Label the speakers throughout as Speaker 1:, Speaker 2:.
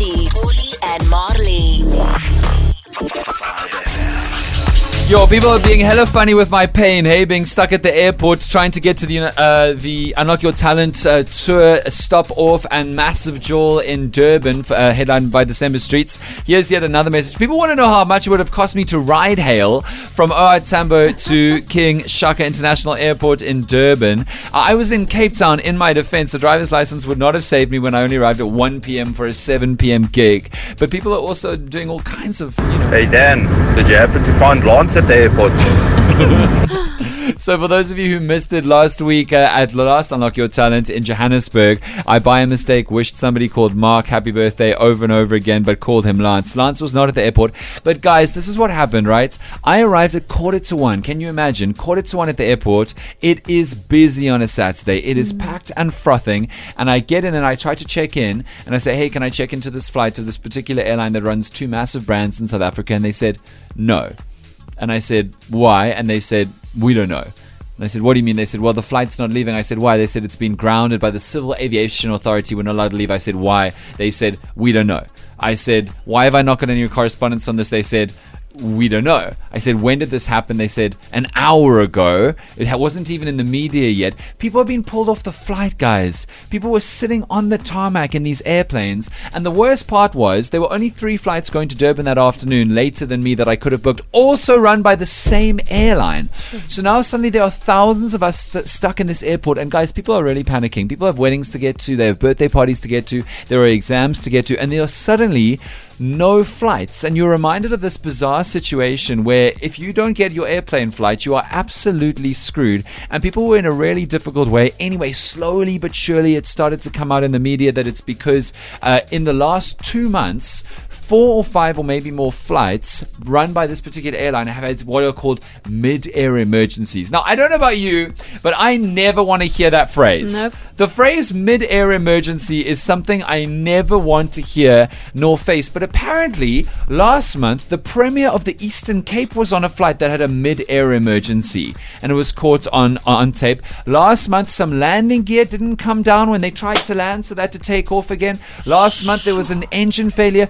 Speaker 1: Paulie, and Marley.
Speaker 2: Yo, people are being hella funny with my pain, hey, being stuck at the airport trying to get to the uh, the Unlock Your Talent uh, tour stop off and massive jewel in Durban, for, uh, headlined by December Streets. Here's yet another message. People want to know how much it would have cost me to ride hail from OR Tambo to King Shaka International Airport in Durban. I was in Cape Town. In my defense, the driver's license would not have saved me when I only arrived at 1 p.m. for a 7 p.m. gig. But people are also doing all kinds of, you know.
Speaker 3: Hey Dan, did you happen to find Lance at the airport?
Speaker 2: So, for those of you who missed it last week uh, at last Unlock Your Talent in Johannesburg, I by a mistake wished somebody called Mark happy birthday over and over again, but called him Lance. Lance was not at the airport. But, guys, this is what happened, right? I arrived at quarter to one. Can you imagine? Quarter to one at the airport. It is busy on a Saturday. It is packed and frothing. And I get in and I try to check in and I say, hey, can I check into this flight of this particular airline that runs two massive brands in South Africa? And they said, no. And I said, why? And they said, we don't know. And I said, what do you mean? They said, well, the flight's not leaving. I said, why? They said, it's been grounded by the Civil Aviation Authority. We're not allowed to leave. I said, why? They said, we don't know. I said, why have I not got any correspondence on this? They said, we don't know. I said, when did this happen? They said, an hour ago. It wasn't even in the media yet. People have been pulled off the flight, guys. People were sitting on the tarmac in these airplanes. And the worst part was, there were only three flights going to Durban that afternoon, later than me, that I could have booked, also run by the same airline. So now suddenly there are thousands of us st- stuck in this airport. And guys, people are really panicking. People have weddings to get to, they have birthday parties to get to, there are exams to get to, and there are suddenly no flights. And you're reminded of this bizarre situation where if you don't get your airplane flight, you are absolutely screwed. And people were in a really difficult way. Anyway, slowly but surely, it started to come out in the media that it's because uh, in the last two months, four or five or maybe more flights run by this particular airline have had what are called mid-air emergencies. Now, I don't know about you, but I never want to hear that phrase.
Speaker 4: Nope.
Speaker 2: The phrase mid-air emergency is something I never want to hear nor face. But apparently, last month, the premier of the Eastern Cape was on a flight that had a mid-air emergency, and it was caught on on tape. Last month, some landing gear didn't come down when they tried to land, so they had to take off again. Last month, there was an engine failure.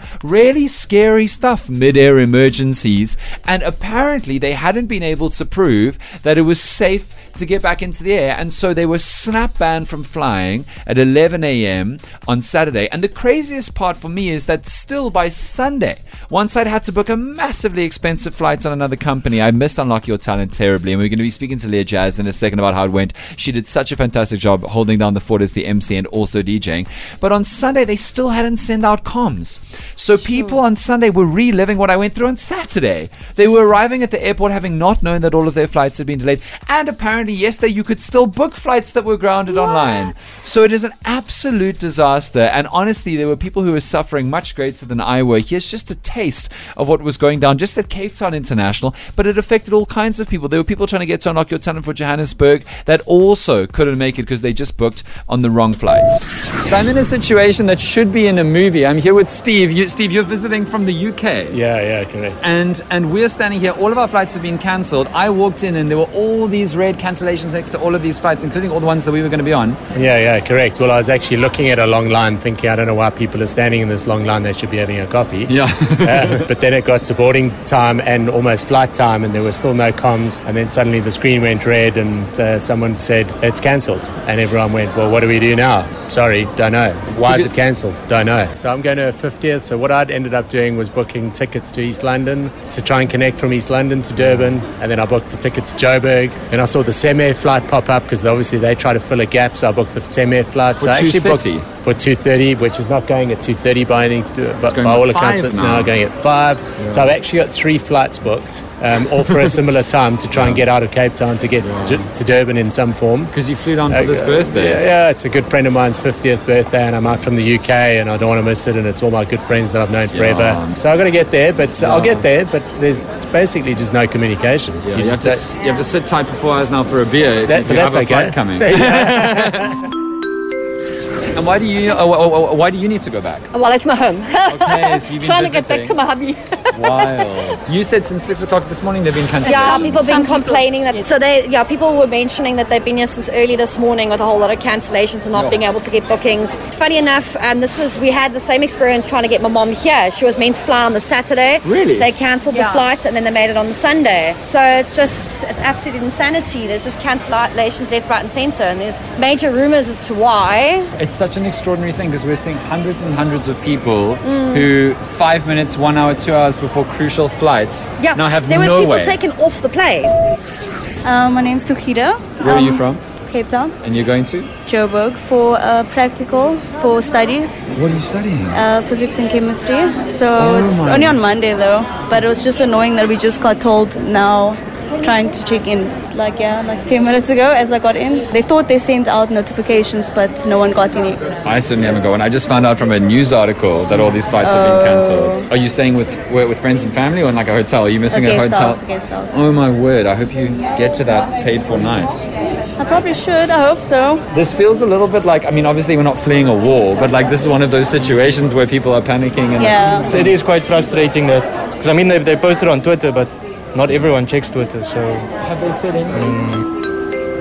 Speaker 2: Really scary stuff. Mid-air emergencies, and apparently, they hadn't been able to prove that it was safe to get back into the air, and so they were snap banned from flying at 11 a.m. on Saturday. And the craziest part for me is that still by Sunday, once I'd had to book a massively expensive flight on another company, I missed Unlock Your Talent terribly. And we're going to be speaking to Leah Jazz in a second about how it went. She did such a fantastic job holding down the fort as the MC and also DJing. But on Sunday, they still hadn't sent out comms. So people on Sunday were reliving what I went through on Saturday. They were arriving at the airport having not known that all of their flights had been delayed. And apparently, yesterday, you could still book flights that were grounded online. So it is an absolute disaster. And honestly, there were people who were suffering much greater than I were. Here's just a taste of what was going down just at Cape Town International, but it affected all kinds of people. There were people trying to get to Unlock Your Talent for Johannesburg that also couldn't make it because they just booked on the wrong flights. So I'm in a situation that should be in a movie. I'm here with Steve. You, Steve, you're visiting from the UK.
Speaker 5: Yeah, yeah, correct.
Speaker 2: And and we're standing here. All of our flights have been cancelled. I walked in and there were all these red cancellations next to all of these flights, including all the ones that we were going to be on.
Speaker 5: Yeah, yeah, correct. Well, I was actually looking at a long line thinking, I don't know why people are standing in this long line. They should be having a coffee.
Speaker 2: Yeah.
Speaker 5: Uh, but then it got to boarding time and almost flight time, and there were still no comms. And then suddenly the screen went red, and uh, someone said, It's cancelled. And everyone went, Well, what do we do now? Sorry, don't know. Why is it cancelled? Don't know. So I'm going to a 50th. So what I'd ended up doing was booking tickets to East London to try and connect from East London to Durban. And then I booked a ticket to Joburg. And I saw the CemAir flight pop up because obviously they try to fill a gap. So I booked the CemAir flight.
Speaker 2: For
Speaker 5: so I actually booked
Speaker 2: 2:30?
Speaker 5: for 2.30, which is not going at 2.30 by any, uh, by,
Speaker 2: going
Speaker 5: by all accounts.
Speaker 2: five
Speaker 5: It's
Speaker 2: now.
Speaker 5: now going at 5. So I've actually got three flights booked, um, all for a similar time to try and get out of Cape Town to get to, to Durban in some form.
Speaker 2: Because you flew down for this
Speaker 5: Uh,
Speaker 2: birthday.
Speaker 5: Yeah, yeah, it's a good friend of mine's 50th birthday, and I'm out from the UK, and I don't want to miss it. And it's all my good friends that I've known forever.
Speaker 2: Yeah.
Speaker 5: So I've got to get there, but I'll get there. But there's basically just no communication.
Speaker 2: Yeah,
Speaker 5: you
Speaker 2: you, have to, you have to sit tight for four hours now for a beer if,
Speaker 5: That-
Speaker 2: if
Speaker 5: but
Speaker 2: you have
Speaker 5: that's
Speaker 2: a
Speaker 5: okay.
Speaker 2: flight coming. and why do you uh, wh- wh- why do you need to go back?
Speaker 4: Well, it's my home.
Speaker 2: Okay, so you've been
Speaker 4: Trying to get back to my hubby.
Speaker 2: Wild. You said since six o'clock this morning they've been cancelled.
Speaker 4: Yeah, people have been complaining that. So they, yeah, people were mentioning that they've been here since early this morning with a whole lot of cancellations and not being able to get bookings. Funny enough, um, this is we had the same experience trying to get my mom here. She was meant to fly on the Saturday.
Speaker 2: Really?
Speaker 4: They cancelled the flight and then they made it on the Sunday. So it's just it's absolute insanity. There's just cancellations left, right, and centre, and there's major rumours as to why.
Speaker 2: It's such an extraordinary thing because we're seeing hundreds and hundreds of people who five minutes, one hour, two hours before crucial flights
Speaker 4: Yeah,
Speaker 2: now have
Speaker 4: there was
Speaker 2: no
Speaker 4: people
Speaker 2: way.
Speaker 4: taken off the plane.
Speaker 6: Um, my name's Tuhida.
Speaker 2: Where are you
Speaker 6: Um,
Speaker 2: from?
Speaker 6: Cape Town,
Speaker 2: And you're going to?
Speaker 6: Joburg for uh, practical for studies,
Speaker 2: What are you studying?
Speaker 6: uh, physics and chemistry. So
Speaker 2: Oh
Speaker 6: it's
Speaker 2: my-
Speaker 6: only on Monday though, but it was just annoying that we just got told now. Trying to check in, like yeah, like 10 minutes ago as I got in. They thought they sent out notifications, but no one got any.
Speaker 2: I certainly haven't got one. I just found out from a news article that all these flights have been oh. cancelled. Are you staying with with friends and family or in like a hotel? Are you missing
Speaker 6: A
Speaker 2: a, hotel?
Speaker 6: house, a guest house.
Speaker 2: Oh my word! I hope you get to that paid for night.
Speaker 6: I probably should. I hope so.
Speaker 2: This feels a little bit like I mean, obviously we're not fleeing a war, but like this is one of those situations where people are panicking and
Speaker 6: Yeah.
Speaker 7: It is quite frustrating that because I mean they, they posted on Twitter, but not everyone checks Twitter. So
Speaker 2: have they said anything?
Speaker 8: Um,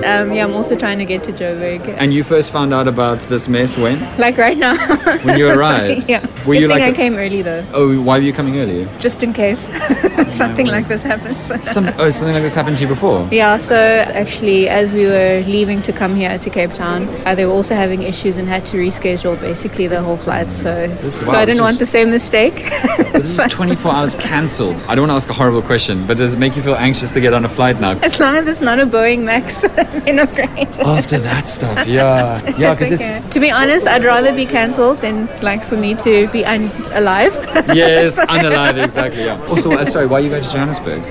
Speaker 8: yeah, I'm also trying to get to Joburg.
Speaker 2: And you first found out about this mess when?
Speaker 8: Like right now.
Speaker 2: When you arrived?
Speaker 8: yeah.
Speaker 2: Were
Speaker 8: Good
Speaker 2: you like
Speaker 8: I came early though,
Speaker 2: Oh, why were you coming early?
Speaker 8: just in case something like this happens.
Speaker 2: Some, oh, something like this happened to you before.
Speaker 8: yeah, so actually, as we were leaving to come here to Cape Town, uh, they were also having issues and had to reschedule basically the whole flight. So,
Speaker 2: This-
Speaker 8: so
Speaker 2: wow,
Speaker 8: I didn't want
Speaker 2: is-
Speaker 8: the same mistake.
Speaker 2: This is 24 hours cancelled. I don't want to ask a horrible question, but does it make you feel anxious to get on a flight now?
Speaker 8: as long as it's not a Boeing Max, you know, great.
Speaker 2: After that stuff, yeah. Yeah, because
Speaker 8: It's okay. To be honest, I'd rather be cancelled than like for me to be un- alive.
Speaker 2: it's. Yes, unalive, exactly, yeah. Also, uh, sorry, why are you going to Johannesburg?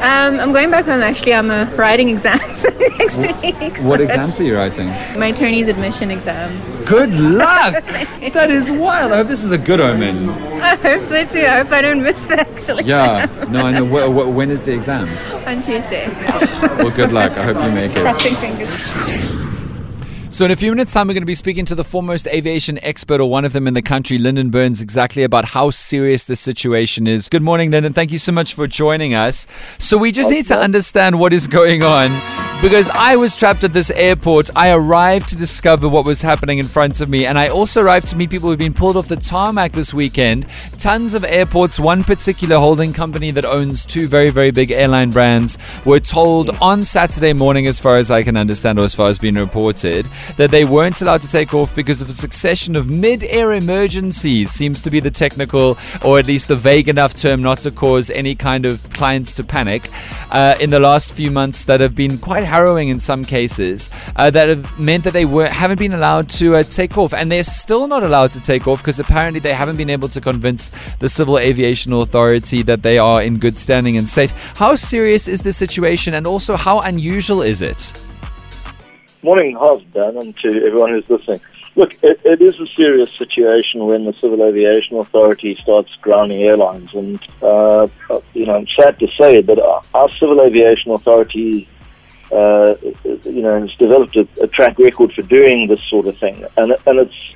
Speaker 8: Um, I'm going back home actually. I'm uh, writing exams next week.
Speaker 2: What exams are you writing?
Speaker 8: My attorney's admission exams.
Speaker 2: Good luck! that is wild. I hope this is a good omen.
Speaker 8: I hope so too. I hope I don't miss the actual
Speaker 2: Yeah,
Speaker 8: exam
Speaker 2: no, I know. Wh- wh- when is the exam?
Speaker 8: on Tuesday.
Speaker 2: Well, good luck. I hope you make it.
Speaker 8: Crossing fingers.
Speaker 2: So, in a few minutes' time, we're going to be speaking to the foremost aviation expert, or one of them in the country, Linden Birns, exactly about how serious this situation is. Good morning, Linden. Thank you so much for joining us. So, we just need to understand what is going on because I was trapped at this airport. I arrived to discover what was happening in front of me, and I also arrived to meet people who've been pulled off the tarmac this weekend. Tons of airports, one particular holding company that owns two very, very big airline brands, were told on Saturday morning, as far as I can understand, or as far as being reported, that they weren't allowed to take off because of a succession of mid-air emergencies. Seems to be the technical, or at least the vague enough term, not to cause any kind of clients to panic. Uh, in the last few months, that have been quite harrowing in some cases, uh, that have meant that they were haven't been allowed to uh, take off, and they're still not allowed to take off because apparently they haven't been able to convince the Civil Aviation Authority that they are in good standing and safe. How serious is this situation, and also how unusual is it?
Speaker 9: Morning, Hoz, Dan, and to everyone who's listening. Look, it, it is a serious situation when the Civil Aviation Authority starts grounding airlines, and uh, you know, I'm sad to say that our, our Civil Aviation Authority, uh, you know, has developed a, a track record for doing this sort of thing, and and it's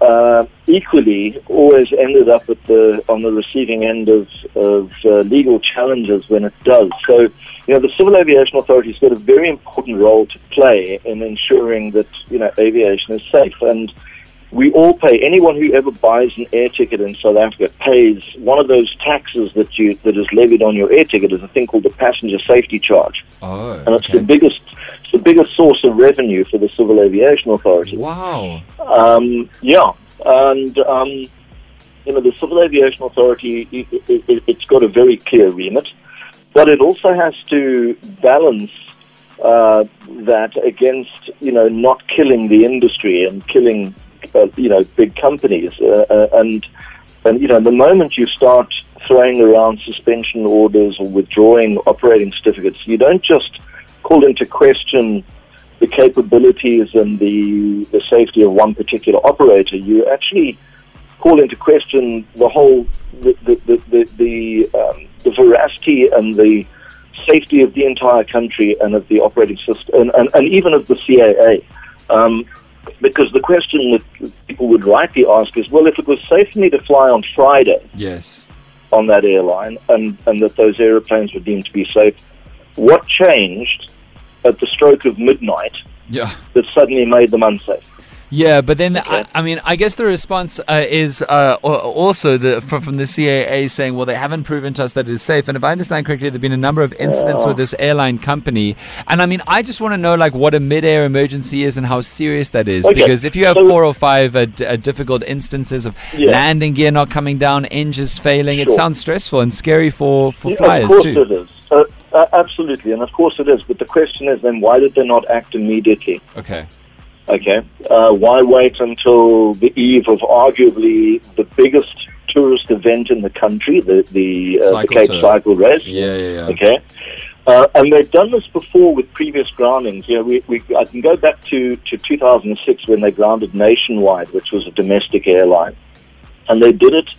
Speaker 9: uh, equally always ended up at the on the receiving end of of uh, legal challenges when it does. So, you know, the Civil Aviation Authority's got a very important role to play in ensuring that you know aviation is safe and. We all pay. Anyone who ever buys an air ticket in South Africa pays one of those taxes that you that is levied on your air ticket is a thing called the passenger safety charge,
Speaker 2: Oh,
Speaker 9: and it's the biggest it's the biggest source of revenue for the Civil Aviation Authority.
Speaker 2: Wow.
Speaker 9: Um, yeah, and um, you know the Civil Aviation Authority, it, it, it, it's got a very clear remit, but it also has to balance uh, that against you know not killing the industry and killing uh, you know big companies, uh, uh, and and you know the moment you start throwing around suspension orders or withdrawing operating certificates, you don't just call into question the capabilities and the, the safety of one particular operator, you actually call into question the whole the the the the, the, um, the veracity and the safety of the entire country and of the operating system and, and, and even of the CAA. Um, because the question that people would rightly ask is, well, if it was safe for me to fly on Friday,
Speaker 2: Yes.
Speaker 9: on that airline and, and that those aeroplanes were deemed to be safe. What changed at the stroke of midnight
Speaker 2: Yeah.
Speaker 9: that suddenly made them unsafe?
Speaker 2: Yeah, but then I, I mean, I guess the response uh, is uh, also the, from, from the CAA saying, well, they haven't proven to us that it is safe. And if I understand correctly, there've been a number of incidents
Speaker 9: Yeah.
Speaker 2: with this airline company. And I mean, I just want to know like what a mid-air emergency is and how serious that is.
Speaker 9: Okay,
Speaker 2: Because if you have
Speaker 9: so-
Speaker 2: four or five uh, d- uh, difficult instances of
Speaker 9: Yeah.
Speaker 2: landing gear not coming down, engines failing, it sounds stressful and scary for for
Speaker 9: Yeah,
Speaker 2: flyers too.
Speaker 9: Uh, absolutely, and of course it is. But the question is then, why did they not act immediately?
Speaker 2: Okay.
Speaker 9: Okay, uh, why wait until the eve of arguably the biggest tourist event in the country, the the, uh, the Cape. Cycle Race?
Speaker 2: Yeah, yeah, yeah.
Speaker 9: Okay. Uh, and they've done this before with previous groundings. You know, we, we, I can go back to, to 2006 when they grounded Nationwide, which was a domestic airline. And they did it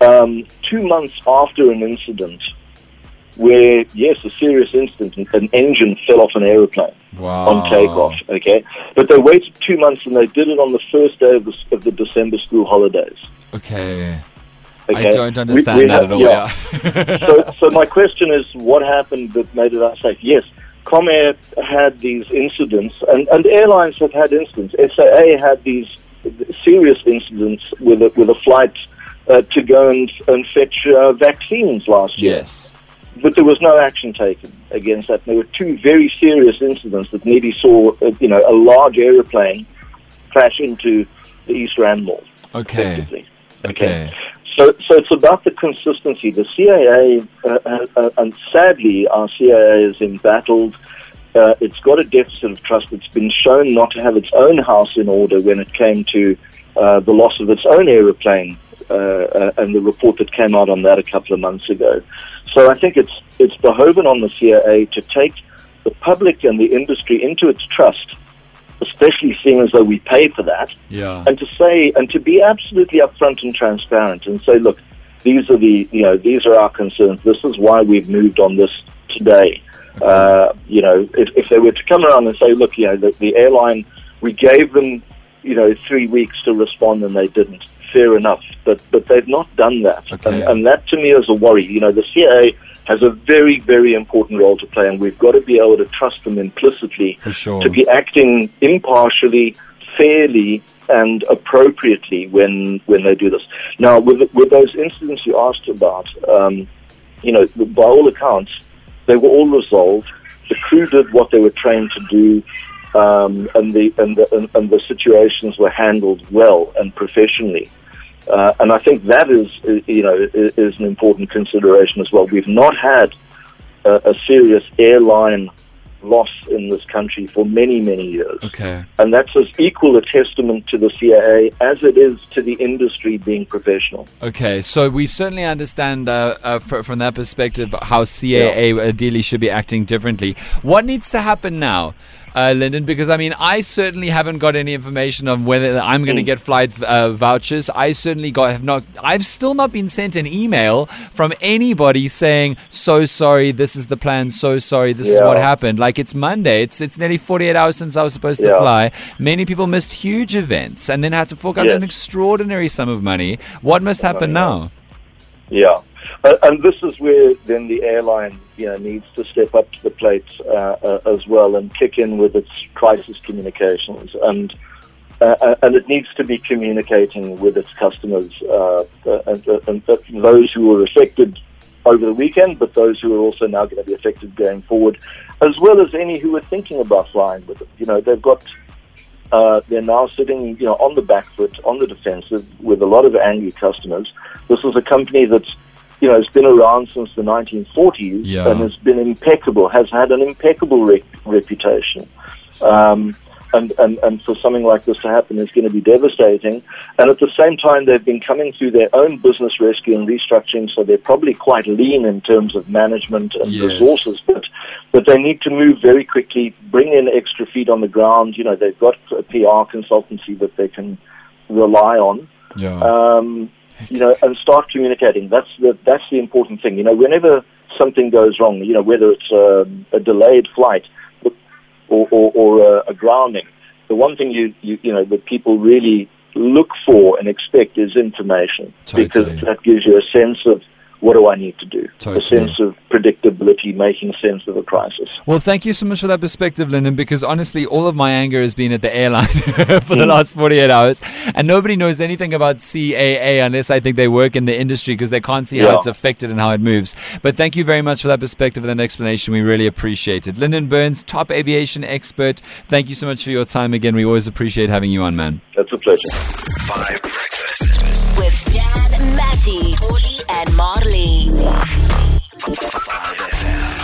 Speaker 9: um, two months after an incident where, yes, a serious incident, an engine fell off an aeroplane
Speaker 2: Wow.
Speaker 9: on takeoff. Okay. But they waited two months and they did it on the first day of the, of the December school holidays.
Speaker 2: Okay.
Speaker 9: Okay.
Speaker 2: I don't understand
Speaker 9: we
Speaker 2: that
Speaker 9: have-
Speaker 2: at all.
Speaker 9: Yeah. so, so my question is, what happened that made it unsafe? Yes, Comair had these incidents, and, and airlines have had incidents. SAA had these serious incidents with a, with a flight uh, to go and, and fetch uh, vaccines last year.
Speaker 2: yes.
Speaker 9: But there was no action taken against that. There were two very serious incidents that nearly saw, uh, you know, a large aeroplane crash into the East Rand Mall.
Speaker 2: Okay.
Speaker 9: effectively.
Speaker 2: Okay.
Speaker 9: So, so it's about the consistency. The CAA, uh, uh, uh, and sadly, our CAA is embattled. Uh, it's got a deficit of trust. It's been shown not to have its own house in order when it came to uh, the loss of its own aeroplane, uh, uh, and the report that came out on that a couple of months ago. So I think it's it's behoven on the CAA to take the public and the industry into its trust, especially seeing as though we pay for that
Speaker 2: Yeah.
Speaker 9: and to say and to be absolutely upfront and transparent and say, look, these are the you know these are our concerns. This is why we've moved on this today. Uh, you know, if, if they were to come around and say, look, you know, the, the airline, we gave them, you know, three weeks to respond and they didn't. Fair enough, but but they've not done that,
Speaker 2: Okay.
Speaker 9: and, and that to me is a worry. You know, the CAA has a very very important role to play, and we've got to be able to trust them implicitly
Speaker 2: sure.
Speaker 9: to be acting impartially, fairly, and appropriately when when they do this. Now, with with those incidents you asked about, um, you know, by all accounts, they were all resolved. The crew did what they were trained to do, um, and the and the and, and the situations were handled well and professionally. Uh, and I think that is, you know, is, an important consideration as well. We've not had a, a serious airline loss in this country for many, many years.
Speaker 2: Okay.
Speaker 9: And that's as equal a testament to the CAA as it is to the industry being professional.
Speaker 2: Okay, so we certainly understand uh, uh, fr- from that perspective how CAA ideally should be acting differently. What needs to happen now, uh, Linden? Because I mean, I certainly haven't got any information on whether I'm going to get flight uh, vouchers. I certainly got have not. I've still not been sent an email from anybody saying, "So sorry, this is the plan. So sorry, this is what happened." Like it's Monday. It's it's nearly 48 hours since I was supposed to fly. Many people missed huge events and then had to fork out
Speaker 9: Yes.
Speaker 2: an extraordinary sum of money. What must happen now?
Speaker 9: Yeah, uh, and this is where then the airline, you know, needs to step up to the plate uh, uh, as well and kick in with its crisis communications, and uh, uh, and it needs to be communicating with its customers uh, uh, and, and those who were affected over the weekend, but those who are also now going to be affected going forward, as well as any who are thinking about flying with it. You know, they've got uh, they're now sitting, you know, on the back foot, on the defensive, with a lot of angry customers. This is a company that's, you know, has been around since the 1940s
Speaker 2: Yeah.
Speaker 9: and has been impeccable, has had an impeccable re- reputation. Um, and, and, and for something like this to happen is going to be devastating. And at the same time, they've been coming through their own business rescue and restructuring, so they're probably quite lean in terms of management and
Speaker 2: Yes.
Speaker 9: resources. But but they need to move very quickly, bring in extra feet on the ground. You know, they've got a PR consultancy that they can rely on.
Speaker 2: Yeah.
Speaker 9: Um, you know, and start communicating. That's the that's the important thing. You know, whenever something goes wrong, you know, whether it's um a delayed flight or or, or a, a grounding, the one thing you, you you know that people really look for and expect is information
Speaker 2: Totally.
Speaker 9: because that gives you a sense of what do I need to do?
Speaker 2: Totally.
Speaker 9: A sense of predictability, making sense of a crisis.
Speaker 2: Well, thank you so much for that perspective, Linden, because honestly, all of my anger has been at the airline for the mm. last 48 hours. And nobody knows anything about CAA unless I think they work in the industry because they can't see how it's affected and how it moves. But thank you very much for that perspective and that explanation. We really appreciate it. Linden Birns, top aviation expert, thank you so much for your time again. We always appreciate having you on, man.
Speaker 9: That's a pleasure.
Speaker 1: Five Breakfast. Aji, Oli, and Marley. 5FM.